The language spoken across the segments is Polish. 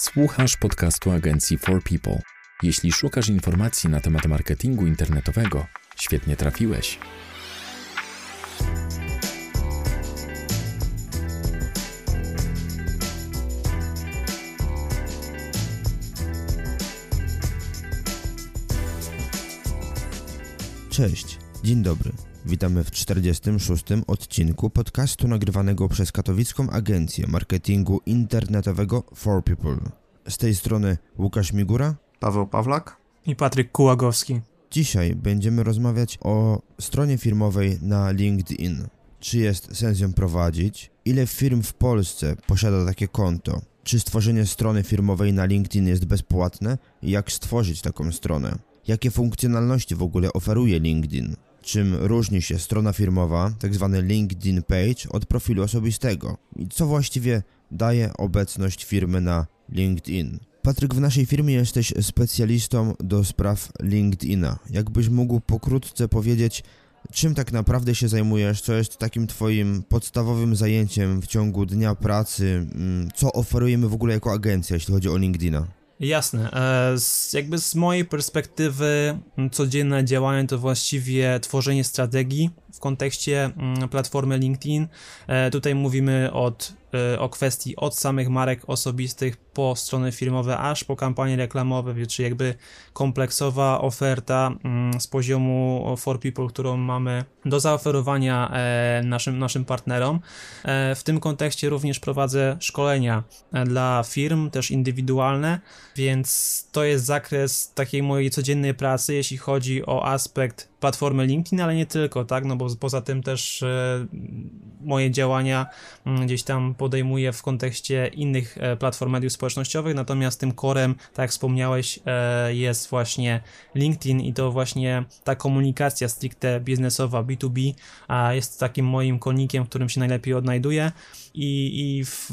Słuchasz podcastu agencji For People. Jeśli szukasz informacji na temat marketingu internetowego, świetnie trafiłeś. Cześć, dzień dobry. Witamy w 46. odcinku podcastu nagrywanego przez katowicką agencję marketingu internetowego For People. Z tej strony Łukasz Migura, Paweł Pawlak i Patryk Kułagowski. Dzisiaj będziemy rozmawiać o stronie firmowej na LinkedIn. Czy jest sens ją prowadzić? Ile firm w Polsce posiada takie konto? Czy stworzenie strony firmowej na LinkedIn jest bezpłatne? Jak stworzyć taką stronę? Jakie funkcjonalności w ogóle oferuje LinkedIn? Czym różni się strona firmowa, tzw. Tak LinkedIn page, od profilu osobistego? I co właściwie daje obecność firmy na LinkedIn? Patryk, w naszej firmie jesteś specjalistą do spraw LinkedIna. Jakbyś mógł pokrótce powiedzieć, czym tak naprawdę się zajmujesz, co jest takim twoim podstawowym zajęciem w ciągu dnia pracy, mm, co oferujemy w ogóle jako agencja, jeśli chodzi o LinkedIna? Jasne. E, z, jakby z mojej perspektywy codzienne działanie to właściwie tworzenie strategii w kontekście platformy LinkedIn. E, tutaj mówimy od Y, o kwestii od samych marek osobistych po strony firmowe, aż po kampanie reklamowe, czyli jakby kompleksowa oferta mm, z poziomu For People, którą mamy do zaoferowania e, naszym, naszym partnerom. E, w tym kontekście również prowadzę szkolenia e, dla firm, też indywidualne, więc to jest zakres takiej mojej codziennej pracy, jeśli chodzi o aspekt platformy LinkedIn, ale nie tylko, tak, no bo poza tym też e, moje działania mm, gdzieś tam podejmuję w kontekście innych e, platform mediów społecznościowych, natomiast tym korem, tak jak wspomniałeś, e, jest właśnie LinkedIn i to właśnie ta komunikacja stricte biznesowa B2B jest takim moim konikiem, w którym się najlepiej odnajduję. I, i w,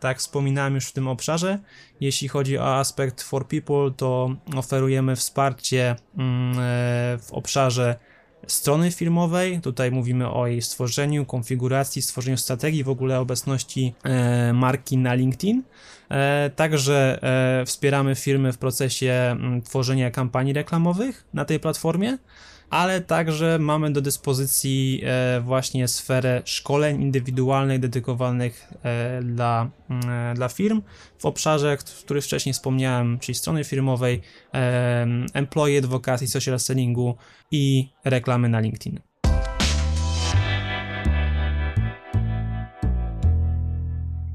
tak wspominałem już w tym obszarze, jeśli chodzi o aspekt for people, to oferujemy wsparcie mm, w obszarze strony firmowej. Tutaj mówimy o jej stworzeniu, konfiguracji, stworzeniu strategii, w ogóle obecności e, marki na LinkedIn. E, także e, wspieramy firmy w procesie m, tworzenia kampanii reklamowych na tej platformie ale także mamy do dyspozycji e, właśnie sferę szkoleń indywidualnych dedykowanych e, dla, e, dla firm w obszarze, który wcześniej wspomniałem, czyli strony firmowej, employee advocacy, social sellingu i reklamy na LinkedIn.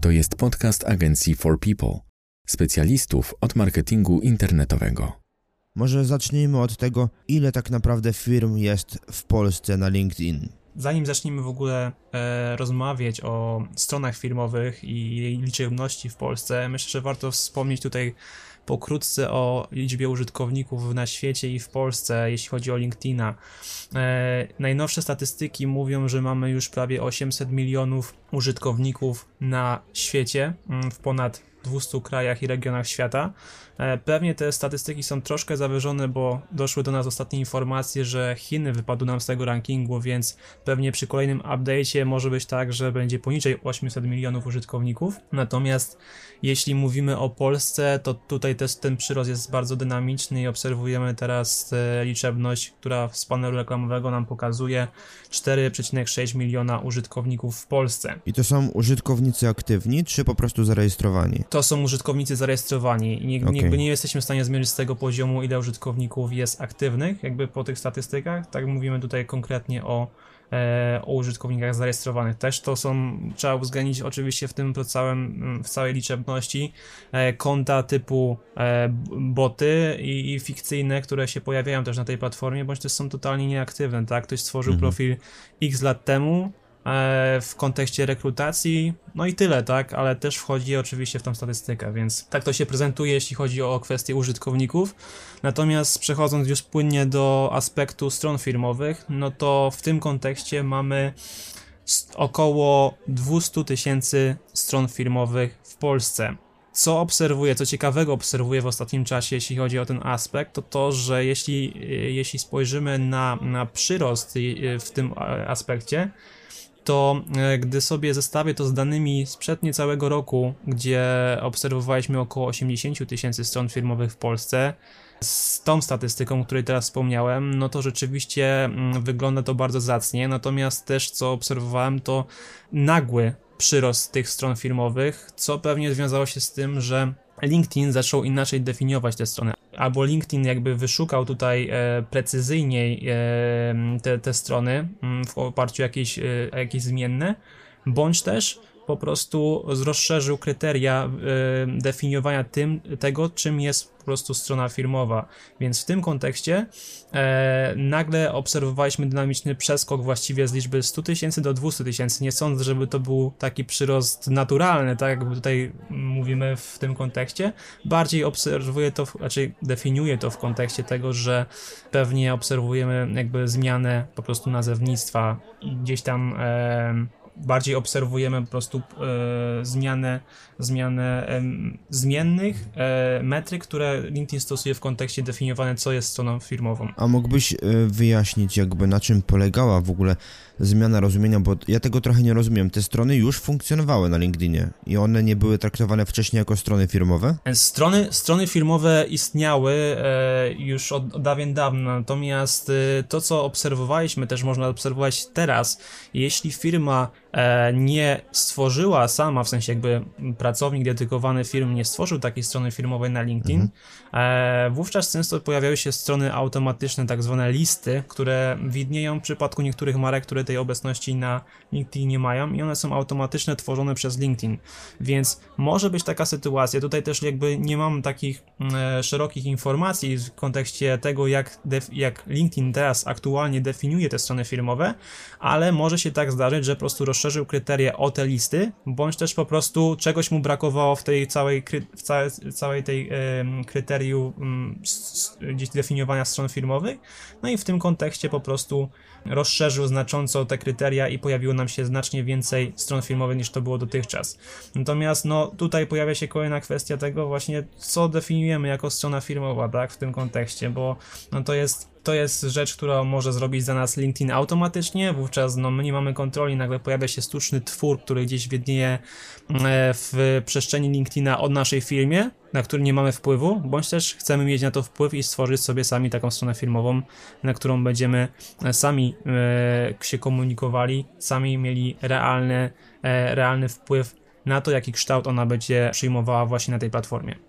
To jest podcast agencji For People, specjalistów od marketingu internetowego. Może zacznijmy od tego, ile tak naprawdę firm jest w Polsce na LinkedIn. Zanim zaczniemy w ogóle e, rozmawiać o stronach firmowych i jej liczebności w Polsce, myślę, że warto wspomnieć tutaj pokrótce o liczbie użytkowników na świecie i w Polsce, jeśli chodzi o LinkedIna. E, najnowsze statystyki mówią, że mamy już prawie 800 milionów użytkowników na świecie mm, w ponad 200 krajach i regionach świata. E, pewnie te statystyki są troszkę zawyżone, bo doszły do nas ostatnie informacje, że Chiny wypadły nam z tego rankingu, więc pewnie przy kolejnym update'cie może być tak, że będzie poniżej 800 milionów użytkowników. Natomiast jeśli mówimy o Polsce, to tutaj też ten przyrost jest bardzo dynamiczny i obserwujemy teraz e, liczebność, która z panelu reklamowego nam pokazuje 4,6 miliona użytkowników w Polsce. I to są użytkownicy aktywni, czy po prostu zarejestrowani? To są użytkownicy zarejestrowani nie, okay. Jakby nie jesteśmy w stanie zmierzyć z tego poziomu, ile użytkowników jest aktywnych, jakby po tych statystykach. Tak mówimy tutaj konkretnie o E, o użytkownikach zarejestrowanych. Też to są, trzeba uwzględnić oczywiście w tym całym, mm, w całej liczebności e, konta typu e, boty i, i fikcyjne, które się pojawiają też na tej platformie, bądź też są totalnie nieaktywne, tak? Ktoś stworzył mhm. profil x lat temu, w kontekście rekrutacji, no i tyle, tak, ale też wchodzi oczywiście w tą statystykę, więc tak to się prezentuje, jeśli chodzi o kwestie użytkowników. Natomiast przechodząc już płynnie do aspektu stron firmowych, no to w tym kontekście mamy około 200 tysięcy stron firmowych w Polsce. Co obserwuję, co ciekawego obserwuję w ostatnim czasie, jeśli chodzi o ten aspekt, to to, że jeśli, jeśli spojrzymy na, na przyrost w tym aspekcie, to e, gdy sobie zestawię to z danymi sprzed niecałego roku, gdzie obserwowaliśmy około 80 tysięcy stron firmowych w Polsce, z tą statystyką, o której teraz wspomniałem, no to rzeczywiście mm, wygląda to bardzo zacnie. Natomiast też co obserwowałem, to nagły przyrost tych stron firmowych, co pewnie związało się z tym, że LinkedIn zaczął inaczej definiować te strony. Albo LinkedIn jakby wyszukał tutaj e, precyzyjniej e, te, te strony mm, w oparciu o jakieś, e, jakieś zmienne, bądź też po prostu rozszerzył kryteria y, definiowania tym, tego, czym jest po prostu strona firmowa. Więc w tym kontekście e, nagle obserwowaliśmy dynamiczny przeskok właściwie z liczby 100 tysięcy do 200 tysięcy. Nie sądzę, żeby to był taki przyrost naturalny, tak jakby tutaj mówimy w tym kontekście. Bardziej obserwuję to, raczej definiuję to w kontekście tego, że pewnie obserwujemy jakby zmianę po prostu nazewnictwa gdzieś tam e, bardziej obserwujemy po prostu e, zmianę, zmianę zmiennych e, metryk, które LinkedIn stosuje w kontekście definiowania, co jest stroną firmową. A mógłbyś e, wyjaśnić jakby na czym polegała w ogóle zmiana rozumienia, bo ja tego trochę nie rozumiem. Te strony już funkcjonowały na LinkedInie i one nie były traktowane wcześniej jako strony firmowe? Strony, strony firmowe istniały e, już od, od dawien dawna, natomiast e, to, co obserwowaliśmy, też można obserwować teraz, jeśli firma nie stworzyła sama, w sensie jakby pracownik dedykowany firm nie stworzył takiej strony firmowej na LinkedIn, mhm. e, wówczas często pojawiały się strony automatyczne, tak zwane listy, które widnieją w przypadku niektórych marek, które tej obecności na LinkedIn nie mają i one są automatyczne tworzone przez LinkedIn. Więc może być taka sytuacja, tutaj też jakby nie mam takich e, szerokich informacji w kontekście tego, jak, jak LinkedIn teraz aktualnie definiuje te strony firmowe, ale może się tak zdarzyć, że po prostu rozszerzył kryteria o te listy, bądź też po prostu czegoś mu brakowało w tej całej, w całej, całej tej kryterium gdzieś definiowania stron firmowych, no i w tym kontekście po prostu rozszerzył znacząco te kryteria i pojawiło nam się znacznie więcej stron filmowych niż to było dotychczas. Natomiast no tutaj pojawia się kolejna kwestia tego właśnie, co definiujemy jako strona firmowa, tak, w tym kontekście, bo no to jest to jest rzecz, która może zrobić za nas LinkedIn automatycznie, wówczas no, my nie mamy kontroli, nagle pojawia się sztuczny twór, który gdzieś wiednieje e, w przestrzeni LinkedIna od naszej firmie, na który nie mamy wpływu, bądź też chcemy mieć na to wpływ i stworzyć sobie sami taką stronę filmową, na którą będziemy e, sami e, się komunikowali, sami mieli realny, realny wpływ na to, jaki kształt ona będzie przyjmowała właśnie na tej platformie.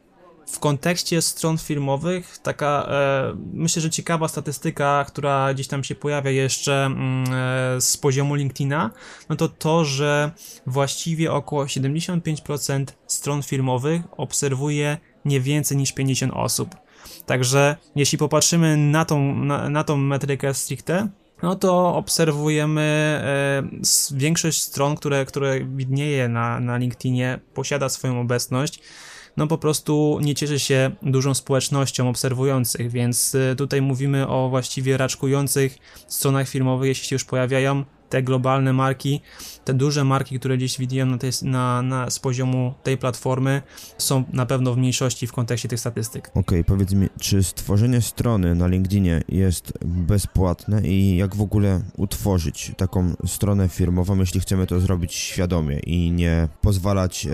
W kontekście stron firmowych, taka e, myślę, że ciekawa statystyka, która gdzieś tam się pojawia jeszcze mm, e, z poziomu LinkedIna, no to to, że właściwie około 75% stron firmowych obserwuje nie więcej niż 50 osób. Także jeśli popatrzymy na tą, na, na tą metrykę stricte, no to obserwujemy e, większość stron, które, które widnieje na, na LinkedInie, posiada swoją obecność no po prostu nie cieszy się dużą społecznością obserwujących, więc y, tutaj mówimy o właściwie raczkujących stronach filmowych, jeśli się już pojawiają, te globalne marki, te duże marki, które gdzieś widziałem na, tej, na, na, z poziomu tej platformy, są na pewno w mniejszości w kontekście tych statystyk. Okej, okay, powiedz mi, czy stworzenie strony na LinkedInie jest bezpłatne i jak w ogóle utworzyć taką stronę firmową, jeśli chcemy to zrobić świadomie i nie pozwalać e,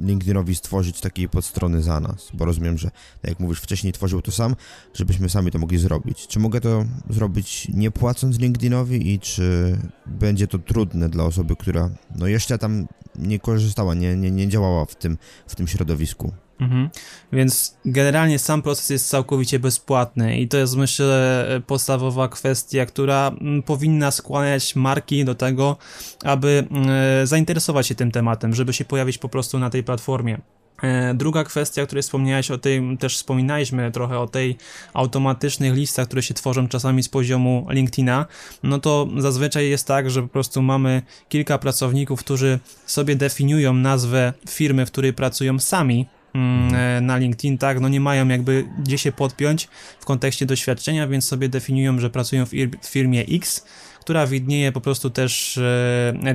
LinkedInowi stworzyć takiej podstrony za nas, bo rozumiem, że tak jak mówisz, wcześniej tworzył to sam, żebyśmy sami to mogli zrobić. Czy mogę to zrobić nie płacąc LinkedInowi i czy będzie to trudne dla osoby, która no jeszcze tam nie korzystała, nie, nie, nie działała w tym, w tym środowisku. Mhm. Więc generalnie sam proces jest całkowicie bezpłatny i to jest myślę podstawowa kwestia, która mm, powinna skłaniać marki do tego, aby mm, zainteresować się tym tematem, żeby się pojawić po prostu na tej platformie. E, druga kwestia, o której wspomniałeś, o tej też wspominaliśmy trochę o tej automatycznych listach, które się tworzą czasami z poziomu LinkedIna, no to zazwyczaj jest tak, że po prostu mamy kilka pracowników, którzy sobie definiują nazwę firmy, w której pracują sami, mm, e, na LinkedIn, tak, no nie mają jakby gdzie się podpiąć w kontekście doświadczenia, więc sobie definiują, że pracują w firmie X, która widnieje po prostu też,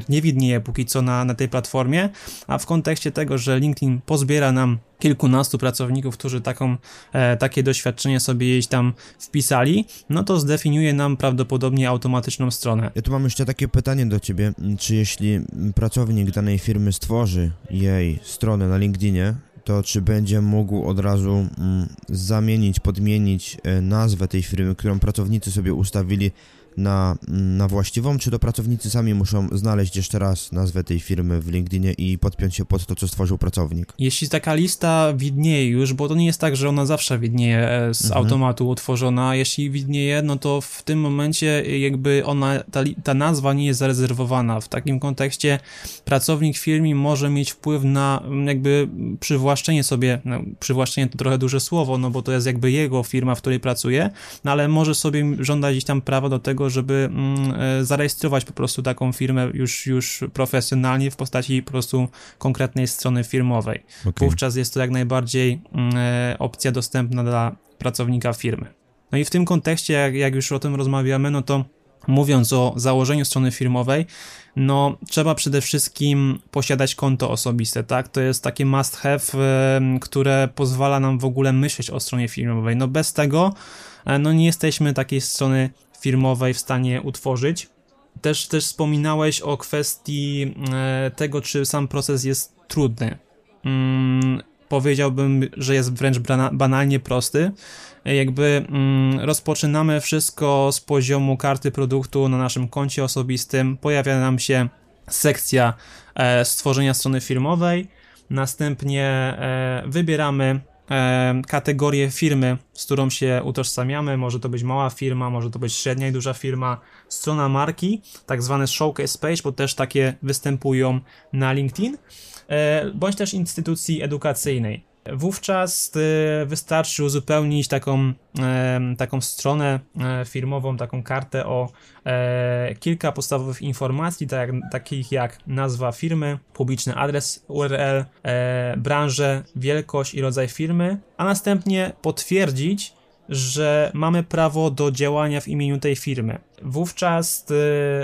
nie widnieje póki co na, na tej platformie, a w kontekście tego, że LinkedIn pozbiera nam kilkunastu pracowników, którzy taką, e, takie doświadczenie sobie gdzieś tam wpisali, no to zdefiniuje nam prawdopodobnie automatyczną stronę. Ja tu mam jeszcze takie pytanie do Ciebie. Czy jeśli pracownik danej firmy stworzy jej stronę na LinkedInie, to czy będzie mógł od razu mm, zamienić, podmienić e, nazwę tej firmy, którą pracownicy sobie ustawili na, na właściwą, czy to pracownicy sami muszą znaleźć jeszcze raz nazwę tej firmy w LinkedInie i podpiąć się pod to, co stworzył pracownik? Jeśli taka lista widnieje już, bo to nie jest tak, że ona zawsze widnieje e, z mhm. automatu utworzona, jeśli widnieje, no to w tym momencie jakby ona, ta, ta nazwa nie jest zarezerwowana. W takim kontekście pracownik firmy może mieć wpływ na jakby przywłaszczenie sobie, no, przywłaszczenie to trochę duże słowo, no bo to jest jakby jego firma, w której pracuje, no ale może sobie żądać gdzieś tam prawa do tego, żeby mm, e, zarejestrować po prostu taką firmę już, już profesjonalnie w postaci po prostu konkretnej strony firmowej. Okay. Wówczas jest to jak najbardziej mm, e, opcja dostępna dla pracownika firmy. No i w tym kontekście, jak, jak już o tym rozmawiamy, no to mówiąc o założeniu strony firmowej, no trzeba przede wszystkim posiadać konto osobiste, tak? To jest takie must have, które pozwala nam w ogóle myśleć o stronie firmowej. No bez tego, e, no nie jesteśmy takiej strony firmowej w stanie utworzyć. Też, też wspominałeś o kwestii e, tego, czy sam proces jest trudny. Mm, powiedziałbym, że jest wręcz banalnie prosty. Jakby mm, rozpoczynamy wszystko z poziomu karty produktu na naszym koncie osobistym. Pojawia nam się sekcja e, stworzenia strony firmowej. Następnie e, wybieramy kategorię firmy, z którą się utożsamiamy. Może to być mała firma, może to być średnia i duża firma. Strona marki, tak zwane showcase page, bo też takie występują na LinkedIn, e, bądź też instytucji edukacyjnej. Wówczas y, wystarczy uzupełnić taką, taką stronę e, firmową, taką kartę o e, kilka podstawowych informacji, tak, takich jak nazwa firmy, publiczny adres URL, e, branżę, wielkość i rodzaj firmy, a następnie potwierdzić, że mamy prawo do działania w imieniu tej firmy. Wówczas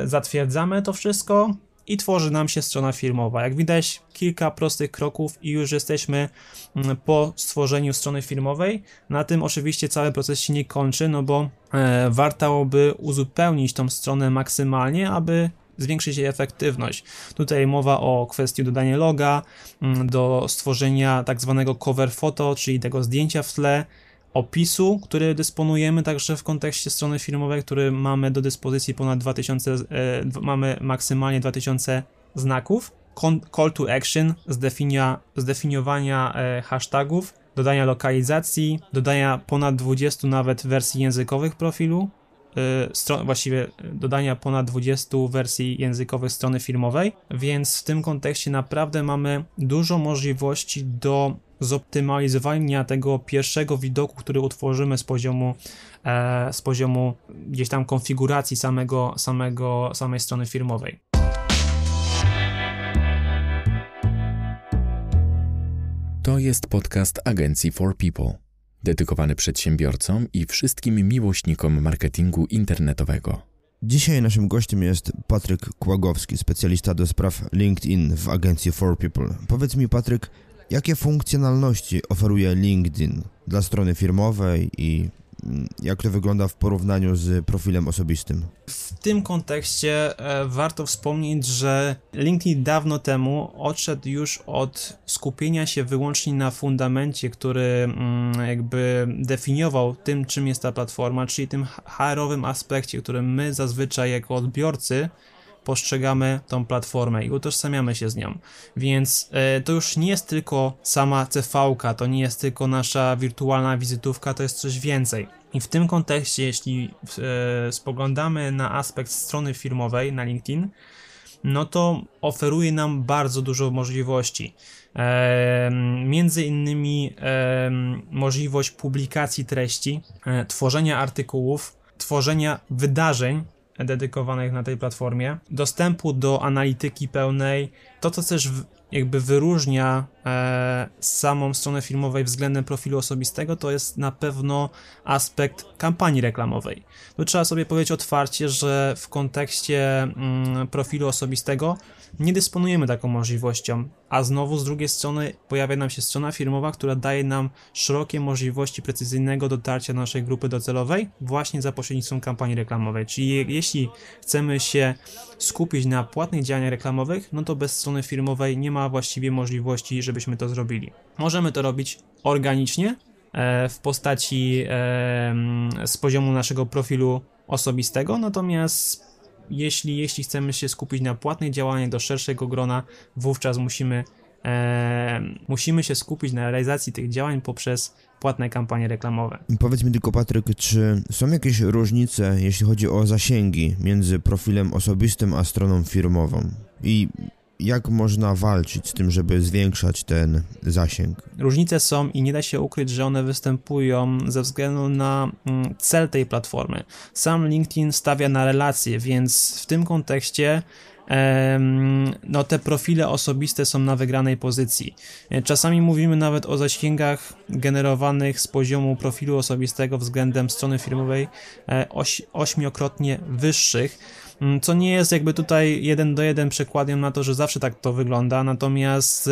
y, zatwierdzamy to wszystko i tworzy nam się strona firmowa. Jak widać, kilka prostych kroków i już jesteśmy mm, po stworzeniu strony firmowej. Na tym oczywiście cały proces się nie kończy, no bo e, warto uzupełnić tą stronę maksymalnie, aby zwiększyć jej efektywność. Tutaj mowa o kwestii dodania loga, mm, do stworzenia tak zwanego cover photo, czyli tego zdjęcia w tle, opisu, który dysponujemy także w kontekście strony filmowej, który mamy do dyspozycji ponad 2000, e, mamy maksymalnie 2000 znaków. Call to action, zdefinia, zdefiniowania e, hashtagów, dodania lokalizacji, dodania ponad 20 nawet wersji językowych profilu, e, stron, właściwie dodania ponad 20 wersji językowych strony filmowej, więc w tym kontekście naprawdę mamy dużo możliwości do zoptymalizowania tego pierwszego widoku, który utworzymy z poziomu, e, z poziomu gdzieś tam konfiguracji samego, samego, samej strony firmowej. To jest podcast agencji For People, dedykowany przedsiębiorcom i wszystkim miłośnikom marketingu internetowego. Dzisiaj naszym gościem jest Patryk Kłagowski, specjalista do spraw LinkedIn w agencji For People. Powiedz mi, Patryk, Jakie funkcjonalności oferuje LinkedIn dla strony firmowej i mm, jak to wygląda w porównaniu z profilem osobistym? W tym kontekście e, warto wspomnieć, że LinkedIn dawno temu odszedł już od skupienia się wyłącznie na fundamencie, który mm, jakby definiował tym, czym jest ta platforma, czyli tym HR-owym aspekcie, który my zazwyczaj jako odbiorcy postrzegamy tą platformę i utożsamiamy się z nią. Więc e, to już nie jest tylko sama CV, to nie jest tylko nasza wirtualna wizytówka, to jest coś więcej. I w tym kontekście, jeśli e, spoglądamy na aspekt strony firmowej na LinkedIn, no to oferuje nam bardzo dużo możliwości. E, między innymi e, możliwość publikacji treści, e, tworzenia artykułów, tworzenia wydarzeń dedykowanych na tej platformie, dostępu do analityki pełnej, to co też jakby wyróżnia e, samą stronę filmowej względem profilu osobistego, to jest na pewno aspekt kampanii reklamowej. Tu trzeba sobie powiedzieć otwarcie, że w kontekście mm, profilu osobistego nie dysponujemy taką możliwością, a znowu z drugiej strony pojawia nam się strona firmowa, która daje nam szerokie możliwości precyzyjnego dotarcia do naszej grupy docelowej właśnie za pośrednictwem kampanii reklamowej. Czyli jeśli chcemy się skupić na płatnych działaniach reklamowych, no to bez strony firmowej nie ma właściwie możliwości, żebyśmy to zrobili. Możemy to robić organicznie, e, w postaci z poziomu naszego profilu osobistego, natomiast jeśli, jeśli chcemy się skupić na płatnych działaniach do szerszego grona, wówczas musimy, e, musimy się skupić na realizacji tych działań poprzez płatne kampanie reklamowe. Powiedz mi tylko, Patryk, czy są jakieś różnice, jeśli chodzi o zasięgi między profilem osobistym a stroną firmową? I jak można walczyć z tym, żeby zwiększać ten zasięg? Różnice są i nie da się ukryć, że one występują ze względu na mm, cel tej platformy. Sam LinkedIn stawia na relacje, więc w tym kontekście no te profile osobiste są na wygranej pozycji. Czasami mówimy nawet o zasięgach generowanych z poziomu profilu osobistego względem strony firmowej e, oś, ośmiokrotnie wyższych co nie jest jakby tutaj jeden do jeden przekładem na to, że zawsze tak to wygląda, natomiast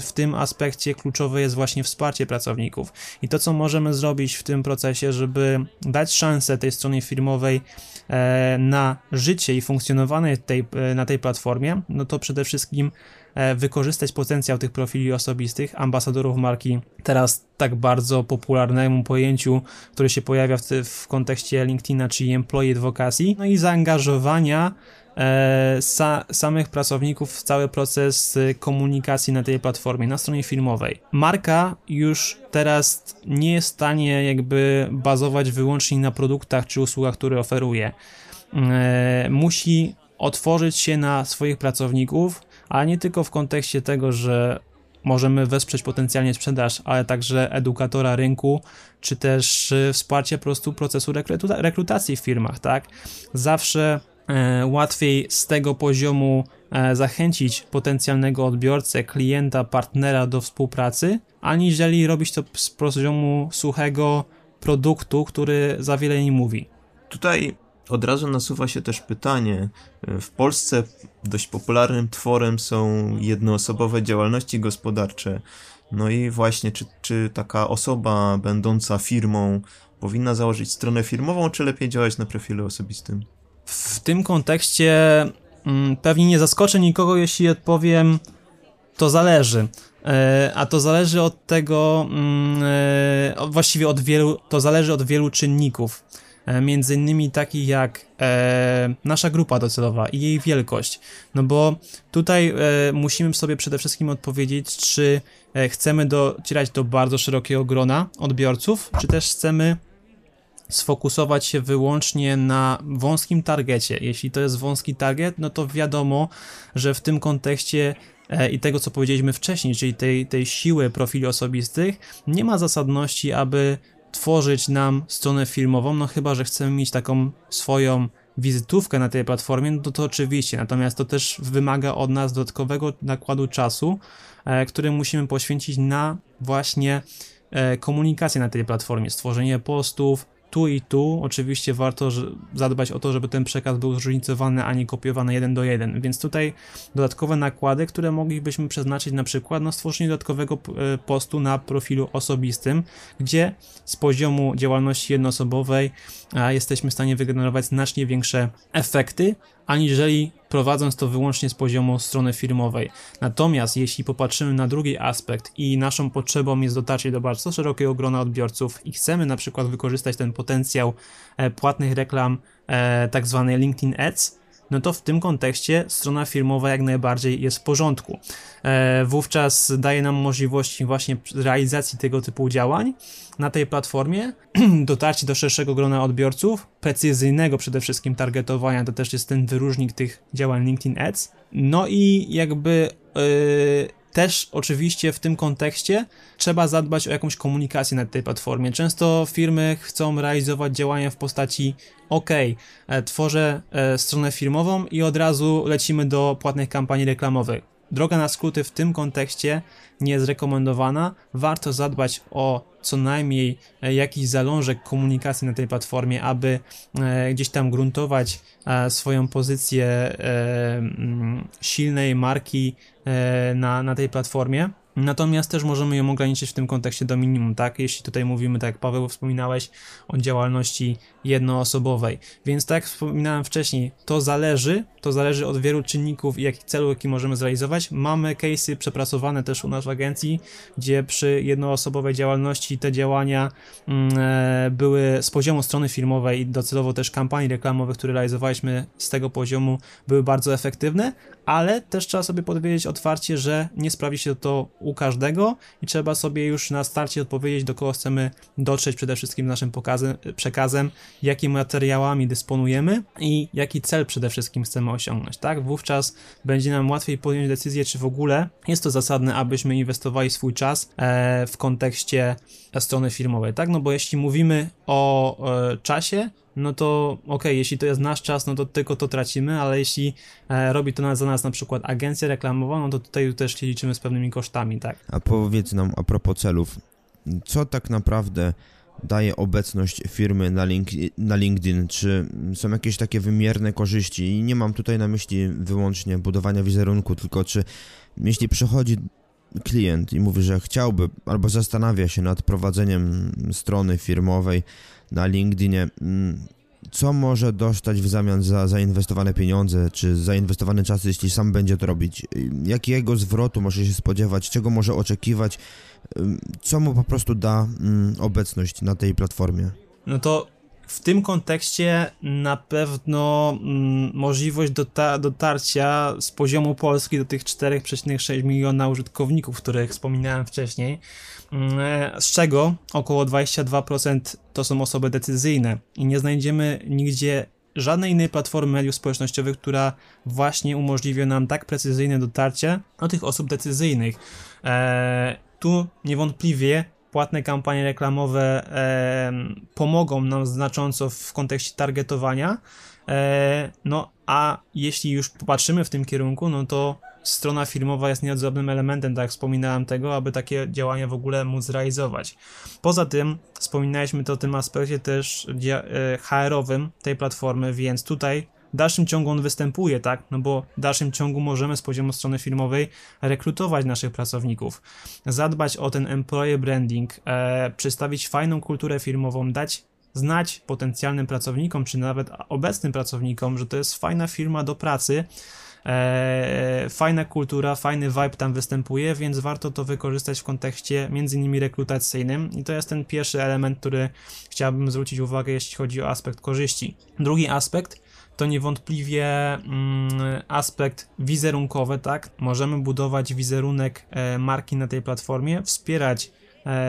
w tym aspekcie kluczowe jest właśnie wsparcie pracowników. I to, co możemy zrobić w tym procesie, żeby dać szansę tej stronie firmowej e, na życie i funkcjonowanie tej, e, na tej platformie, no to przede wszystkim E, wykorzystać potencjał tych profili osobistych, ambasadorów marki, teraz tak bardzo popularnemu pojęciu, które się pojawia w, w kontekście LinkedIna, czyli employee advocacy, no i zaangażowania e, sa, samych pracowników w cały proces komunikacji na tej platformie, na stronie filmowej. Marka już teraz nie jest w stanie jakby bazować wyłącznie na produktach czy usługach, które oferuje. E, musi otworzyć się na swoich pracowników, ale nie tylko w kontekście tego, że możemy wesprzeć potencjalnie sprzedaż, ale także edukatora rynku, czy też y, wsparcie po prostu procesu rekruta rekrutacji w firmach, tak? Zawsze e, łatwiej z tego poziomu e, zachęcić potencjalnego odbiorcę, klienta, partnera do współpracy, aniżeli robić to z poziomu suchego produktu, który za wiele nie mówi. Tutaj od razu nasuwa się też pytanie. W Polsce dość popularnym tworem są jednoosobowe działalności gospodarcze. No i właśnie, czy, czy taka osoba będąca firmą powinna założyć stronę firmową, czy lepiej działać na profilu osobistym? W tym kontekście mm, pewnie nie zaskoczę nikogo, jeśli odpowiem, to zależy. E, a to zależy od tego, mm, e, właściwie od wielu, to zależy od wielu czynników. E, między innymi takich jak e, nasza grupa docelowa i jej wielkość. No bo tutaj e, musimy sobie przede wszystkim odpowiedzieć, czy e, chcemy docierać do bardzo szerokiego grona odbiorców, czy też chcemy sfokusować się wyłącznie na wąskim targecie. Jeśli to jest wąski target, no to wiadomo, że w tym kontekście e, i tego, co powiedzieliśmy wcześniej, czyli tej, tej siły profili osobistych, nie ma zasadności, aby tworzyć nam stronę filmową, no chyba, że chcemy mieć taką swoją wizytówkę na tej platformie, no to, to oczywiście, natomiast to też wymaga od nas dodatkowego nakładu czasu, e, który musimy poświęcić na właśnie e, komunikację na tej platformie, stworzenie postów, tu i tu oczywiście warto zadbać o to, żeby ten przekaz był zróżnicowany, a nie kopiowany jeden do jeden. Więc tutaj dodatkowe nakłady, które moglibyśmy przeznaczyć na przykład na stworzenie dodatkowego e, postu na profilu osobistym, gdzie z poziomu działalności jednoosobowej jesteśmy w stanie wygenerować znacznie większe efekty, aniżeli prowadząc to wyłącznie z poziomu strony firmowej. Natomiast jeśli popatrzymy na drugi aspekt i naszą potrzebą jest dotarcie do bardzo szerokiego grona odbiorców i chcemy na przykład wykorzystać ten potencjał e, płatnych reklam, e, tak zwanej LinkedIn Ads, no to w tym kontekście strona firmowa jak najbardziej jest w porządku. E, wówczas daje nam możliwości właśnie realizacji tego typu działań na tej platformie, dotarcie do szerszego grona odbiorców, precyzyjnego przede wszystkim targetowania, to też jest ten wyróżnik tych działań LinkedIn Ads. No i jakby yy, też oczywiście w tym kontekście trzeba zadbać o jakąś komunikację na tej platformie. Często firmy chcą realizować działania w postaci OK, e, tworzę e, stronę firmową i od razu lecimy do płatnych kampanii reklamowych. Droga na skróty w tym kontekście nie jest rekomendowana. Warto zadbać o co najmniej e, jakiś zalążek komunikacji na tej platformie, aby e, gdzieś tam gruntować e, swoją pozycję silnej marki na, na tej platformie. Natomiast też możemy ją ograniczyć w tym kontekście do minimum, tak? Jeśli tutaj mówimy, tak jak Paweł wspominałeś, o działalności jednoosobowej. Więc tak jak wspominałem wcześniej, to zależy, to zależy od wielu czynników i jakich celu, jaki możemy zrealizować. Mamy case'y przepracowane też u nas w agencji, gdzie przy jednoosobowej działalności te działania mm, e, były z poziomu strony firmowej i docelowo też kampanii reklamowych, które realizowaliśmy z tego poziomu, były bardzo efektywne, ale też trzeba sobie powiedzieć otwarcie, że nie sprawi się to u każdego i trzeba sobie już na starcie odpowiedzieć, do kogo chcemy dotrzeć przede wszystkim naszym pokazem, przekazem, jakimi materiałami dysponujemy i jaki cel przede wszystkim chcemy osiągnąć, tak? Wówczas będzie nam łatwiej podjąć decyzję, czy w ogóle jest to zasadne, abyśmy inwestowali swój czas e, w kontekście strony firmowej, tak? No bo jeśli mówimy o e, czasie, no to okej, okay, jeśli to jest nasz czas, no to tylko to tracimy, ale jeśli e, robi to za nas na przykład agencja reklamowa, no to tutaj też się liczymy z pewnymi kosztami, tak? A powiedz nam a propos celów, co tak naprawdę daje obecność firmy na, link, na LinkedIn? Czy są jakieś takie wymierne korzyści? I nie mam tutaj na myśli wyłącznie budowania wizerunku, tylko czy jeśli przychodzi klient i mówi, że chciałby albo zastanawia się nad prowadzeniem strony firmowej na LinkedInie, mm, co może dostać w zamian za zainwestowane pieniądze, czy zainwestowany czas, jeśli sam będzie to robić? Jakiego zwrotu może się spodziewać, czego może oczekiwać, co mu po prostu da mm, obecność na tej platformie? No to w tym kontekście na pewno mm, możliwość dota dotarcia z poziomu Polski do tych 4,6 miliona użytkowników, których wspominałem wcześniej, mm, z czego około 22% to są osoby decyzyjne i nie znajdziemy nigdzie żadnej innej platformy mediów społecznościowych, która właśnie umożliwia nam tak precyzyjne dotarcie do tych osób decyzyjnych. Eee, tu niewątpliwie płatne kampanie reklamowe pomogą nam znacząco w kontekście targetowania. E, no a jeśli już popatrzymy w tym kierunku, no to strona firmowa jest nieodzownym elementem, tak jak wspominałem tego, aby takie działania w ogóle móc realizować. Poza tym wspominaliśmy to o tym aspekcie też e, HR-owym tej platformy, więc tutaj w dalszym ciągu on występuje, tak? No bo w dalszym ciągu możemy z poziomu strony firmowej rekrutować naszych pracowników, zadbać o ten employer branding, e, przedstawić fajną kulturę firmową, dać znać potencjalnym pracownikom, czy nawet obecnym pracownikom, że to jest fajna firma do pracy, e, fajna kultura, fajny vibe tam występuje, więc warto to wykorzystać w kontekście między innymi rekrutacyjnym i to jest ten pierwszy element, który chciałbym zwrócić uwagę, jeśli chodzi o aspekt korzyści. Drugi aspekt to niewątpliwie mm, aspekt wizerunkowy, tak? Możemy budować wizerunek e, marki na tej platformie, wspierać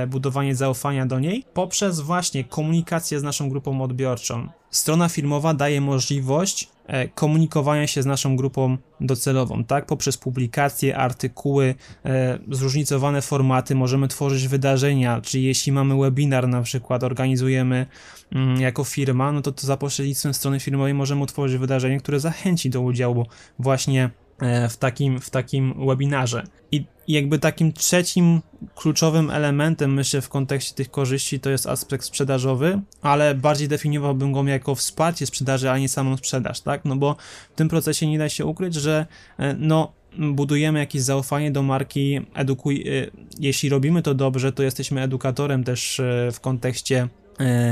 budowanie zaufania do niej poprzez właśnie komunikację z naszą grupą odbiorczą. Strona filmowa daje możliwość E, komunikowania się z naszą grupą docelową, tak? Poprzez publikacje, artykuły, e, zróżnicowane formaty, możemy tworzyć wydarzenia, czy jeśli mamy webinar na przykład, organizujemy mm, jako firma, no to, to za pośrednictwem strony firmowej możemy utworzyć wydarzenie, które zachęci do udziału właśnie E, w takim, w takim webinarze. I jakby takim trzecim kluczowym elementem, myślę, w kontekście tych korzyści to jest aspekt sprzedażowy, ale bardziej definiowałbym go jako wsparcie sprzedaży, a nie samą sprzedaż, tak? No bo w tym procesie nie da się ukryć, że e, no, budujemy jakieś zaufanie do marki, edukuj, e, jeśli robimy to dobrze, to jesteśmy edukatorem też w kontekście E,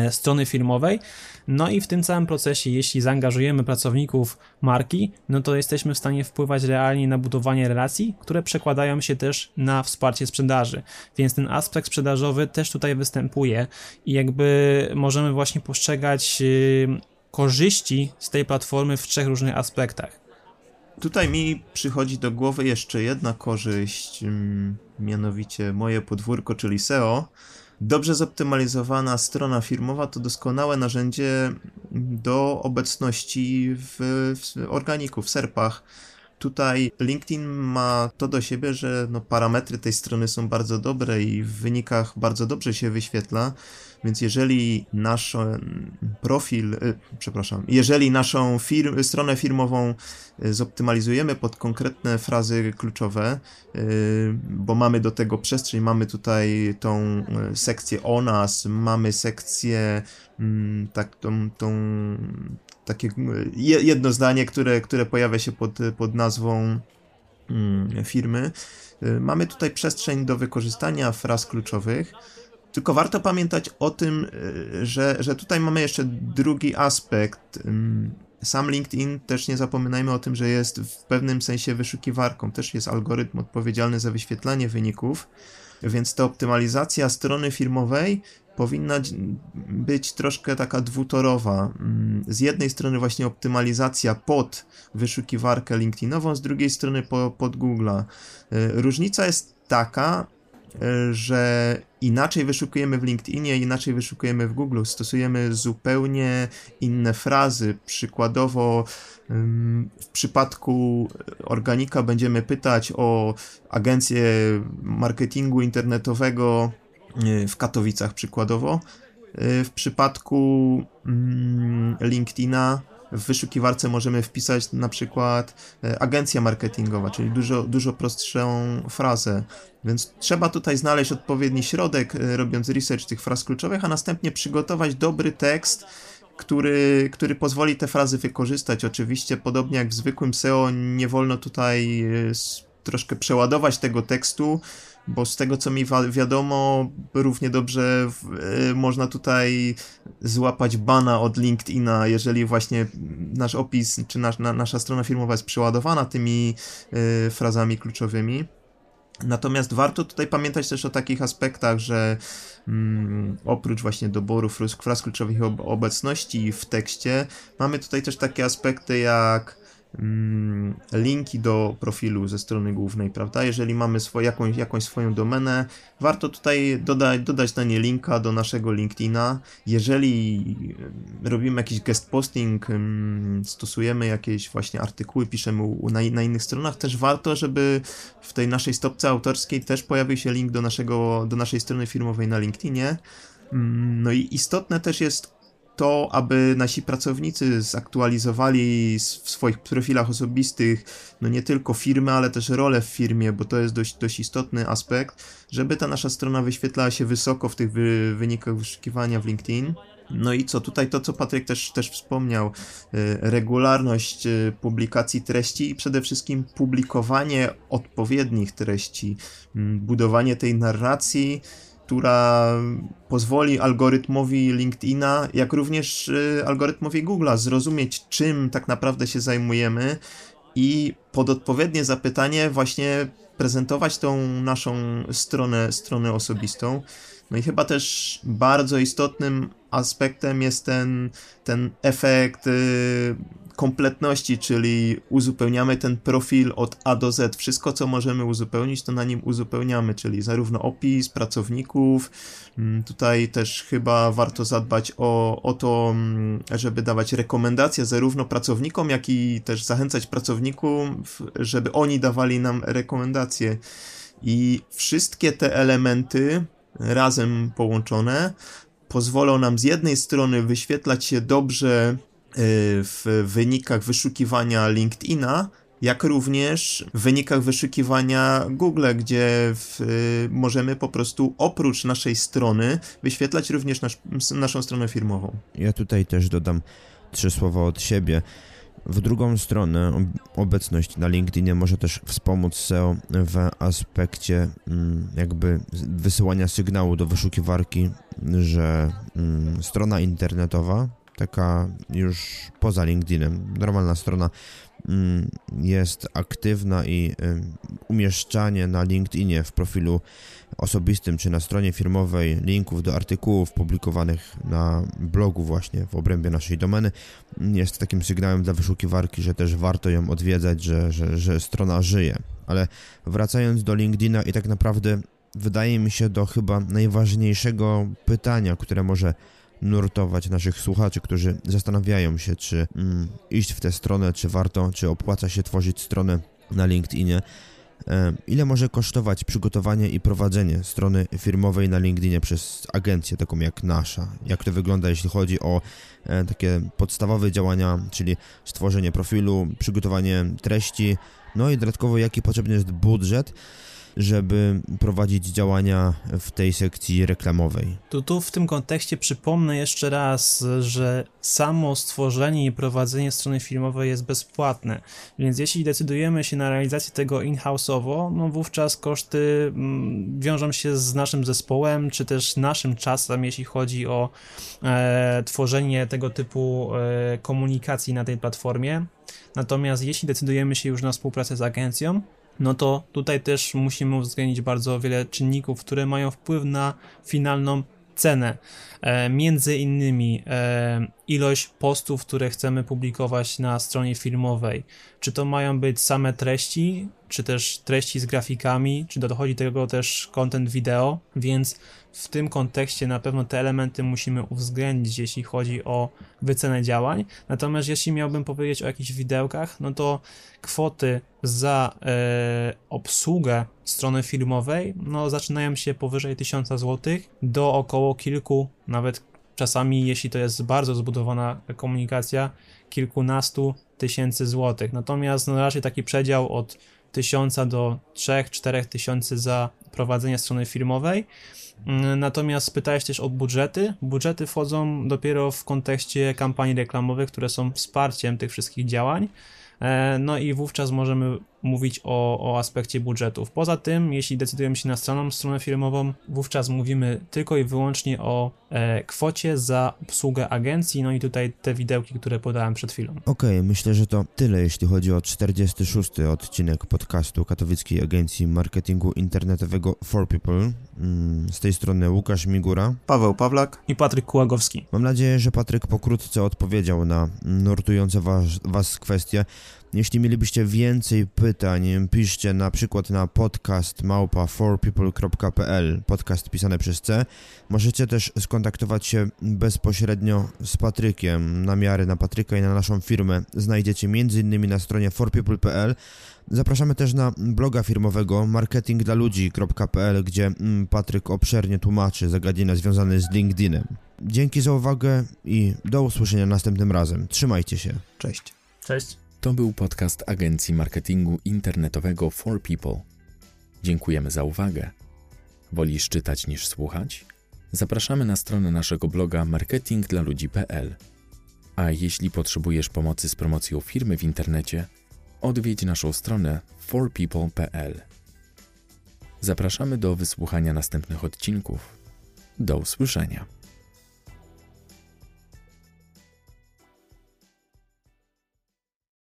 strony filmowej. No i w tym całym procesie, jeśli zaangażujemy pracowników marki, no to jesteśmy w stanie wpływać realnie na budowanie relacji, które przekładają się też na wsparcie sprzedaży. Więc ten aspekt sprzedażowy też tutaj występuje i jakby możemy właśnie postrzegać y, korzyści z tej platformy w trzech różnych aspektach. Tutaj mi przychodzi do głowy jeszcze jedna korzyść, mm, mianowicie moje podwórko, czyli SEO Dobrze zoptymalizowana strona firmowa to doskonałe narzędzie do obecności w, w organiku, w serpach. Tutaj LinkedIn ma to do siebie, że no parametry tej strony są bardzo dobre i w wynikach bardzo dobrze się wyświetla. Więc jeżeli nasz profil, y, przepraszam, jeżeli naszą stronę firmową y, zoptymalizujemy pod konkretne frazy kluczowe, bo mamy do tego przestrzeń, mamy tutaj tą sekcję o nas, mamy sekcję mm, tak, tą, tą takie jedno zdanie, które, które pojawia się pod, pod nazwą mm, firmy. Mamy tutaj przestrzeń do wykorzystania fraz kluczowych. Tylko warto pamiętać o tym, y, że, że tutaj mamy jeszcze drugi aspekt. Sam LinkedIn też nie zapominajmy o tym, że jest w pewnym sensie wyszukiwarką. Też jest algorytm odpowiedzialny za wyświetlanie wyników, więc ta optymalizacja strony firmowej powinna być troszkę taka dwutorowa. Z jednej strony właśnie optymalizacja pod wyszukiwarkę LinkedInową, z drugiej strony po, pod Google'a. Y, różnica jest taka, y, że inaczej wyszukujemy w LinkedInie, inaczej wyszukujemy w Google. Stosujemy zupełnie inne frazy. Przykładowo, w przypadku organika będziemy pytać o agencję marketingu internetowego e, w Katowicach, przykładowo. E, w przypadku LinkedIna w wyszukiwarce możemy wpisać na przykład e, agencja marketingowa, czyli dużo, dużo prostszą frazę. Więc trzeba tutaj znaleźć odpowiedni środek, e, robiąc research tych fraz kluczowych, a następnie przygotować dobry tekst, który, który pozwoli te frazy wykorzystać. Oczywiście, podobnie jak w zwykłym SEO, nie wolno tutaj e, troszkę przeładować tego tekstu, bo z tego co mi wiadomo, równie dobrze y, można tutaj złapać bana od LinkedIna, jeżeli właśnie nasz opis czy nasz, na, nasza strona firmowa jest przeładowana tymi y, frazami kluczowymi. Natomiast warto tutaj pamiętać też o takich aspektach, że mm, oprócz właśnie doboru fraz kluczowych obecności w tekście, mamy tutaj też takie aspekty jak linki do profilu ze strony głównej, prawda? Jeżeli mamy swoją, jakąś, jakąś swoją domenę, warto tutaj dodać, dodać na nie linka do naszego LinkedIna. Jeżeli robimy jakiś guest posting, stosujemy jakieś właśnie artykuły, piszemy na, na innych stronach, też warto, żeby w tej naszej stopce autorskiej też pojawił się link do, naszego, do naszej strony firmowej na LinkedInie. Mm, no i istotne też jest to, aby nasi pracownicy zaktualizowali w swoich profilach osobistych no nie tylko firmy, ale też rolę w firmie, bo to jest dość, dość istotny aspekt, żeby ta nasza strona wyświetlała się wysoko w tych wy, wynikach wyszukiwania w LinkedIn. No i co tutaj to, co Patryk też, też wspomniał, y, regularność y, publikacji treści i przede wszystkim publikowanie odpowiednich treści, mm, budowanie tej narracji, która pozwoli algorytmowi LinkedIna, jak również y, algorytmowi Google'a zrozumieć, czym tak naprawdę się zajmujemy i pod odpowiednie zapytanie właśnie prezentować tą naszą stronę, stronę osobistą. No i chyba też bardzo istotnym aspektem jest ten, ten efekt y, kompletności, czyli uzupełniamy ten profil od A do Z. Wszystko, co możemy uzupełnić, to na nim uzupełniamy, czyli zarówno opis pracowników. Mm, tutaj też chyba warto zadbać o, o to, mm, żeby dawać rekomendacje zarówno pracownikom, jak i też zachęcać pracowników, żeby oni dawali nam rekomendacje. I wszystkie te elementy razem połączone pozwolą nam z jednej strony wyświetlać się dobrze w wynikach wyszukiwania LinkedIna, jak również w wynikach wyszukiwania Google, gdzie w, y, możemy po prostu oprócz naszej strony wyświetlać również nasz, naszą stronę firmową. Ja tutaj też dodam trzy słowa od siebie. W drugą stronę obecność na LinkedInie może też wspomóc SEO w aspekcie mm, jakby wysyłania sygnału do wyszukiwarki, że mm, strona internetowa taka już poza LinkedInem, normalna strona mm, jest aktywna i umieszczanie na LinkedInie w profilu osobistym czy na stronie firmowej linków do artykułów publikowanych na blogu właśnie w obrębie naszej domeny jest takim sygnałem dla wyszukiwarki, że też warto ją odwiedzać, że, że, że strona żyje. Ale wracając do LinkedIna i tak naprawdę wydaje mi się do chyba najważniejszego pytania, które może nurtować naszych słuchaczy, którzy zastanawiają się, czy mm, iść w tę stronę, czy warto, czy opłaca się tworzyć stronę na LinkedInie. E, ile może kosztować przygotowanie i prowadzenie strony firmowej na LinkedInie przez agencję taką jak nasza? Jak to wygląda, jeśli chodzi o e, takie podstawowe działania, czyli stworzenie profilu, przygotowanie treści, no i dodatkowo jaki potrzebny jest budżet, żeby prowadzić działania w tej sekcji reklamowej. Tu, tu w tym kontekście przypomnę jeszcze raz, że samo stworzenie i prowadzenie strony filmowej jest bezpłatne, więc jeśli decydujemy się na realizację tego in-house'owo, no wówczas koszty mm, wiążą się z naszym zespołem, czy też naszym czasem, jeśli chodzi o e, tworzenie tego typu e, komunikacji na tej platformie. Natomiast jeśli decydujemy się już na współpracę z agencją, no to tutaj też musimy uwzględnić bardzo wiele czynników, które mają wpływ na finalną cenę. E, między innymi e, ilość postów, które chcemy publikować na stronie filmowej. Czy to mają być same treści, czy też treści z grafikami, czy dochodzi do tego też content wideo, więc w tym kontekście na pewno te elementy musimy uwzględnić, jeśli chodzi o wycenę działań. Natomiast jeśli miałbym powiedzieć o jakichś widełkach, no to kwoty za e, obsługę strony filmowej no, zaczynają się powyżej 1000 zł do około kilku, nawet czasami, jeśli to jest bardzo zbudowana komunikacja, kilkunastu tysięcy złotych. Natomiast no, raczej taki przedział od 1000 do 3-4 tysięcy za prowadzenie strony filmowej. Mm, natomiast pytałeś też o budżety. Budżety wchodzą dopiero w kontekście kampanii reklamowych, które są wsparciem tych wszystkich działań. E, no i wówczas możemy mówić o, o aspekcie budżetów. Poza tym, jeśli decydujemy się na samą stronę firmową, wówczas mówimy tylko i wyłącznie o e, kwocie za obsługę agencji, no i tutaj te widełki, które podałem przed chwilą. Okej, okay, myślę, że to tyle, jeśli chodzi o 46. odcinek podcastu Katowickiej Agencji Marketingu Internetowego For People. Mm, z tej strony Łukasz Migura, Paweł Pawlak i Patryk Kułagowski. Mam nadzieję, że Patryk pokrótce odpowiedział na nurtujące was, was kwestie. Jeśli mielibyście więcej pytań, piszcie na przykład na podcast małpa forpeople.pl, podcast pisane przez C. Możecie też skontaktować się bezpośrednio z Patrykiem. Namiary na Patryka i na naszą firmę znajdziecie m.in. na stronie forpeople.pl. Zapraszamy też na bloga firmowego marketingdlaludzi.pl, gdzie mm, Patryk obszernie tłumaczy zagadnienia związane z LinkedInem. Dzięki za uwagę i do usłyszenia następnym razem. Trzymajcie się. Cześć. Cześć. To był podcast agencji marketingu internetowego For People. Dziękujemy za uwagę. Wolisz czytać niż słuchać? Zapraszamy na stronę naszego bloga marketingdlaludzi.pl. A jeśli potrzebujesz pomocy z promocją firmy w internecie, odwiedź naszą stronę forpeople.pl. Zapraszamy do wysłuchania następnych odcinków. Do usłyszenia.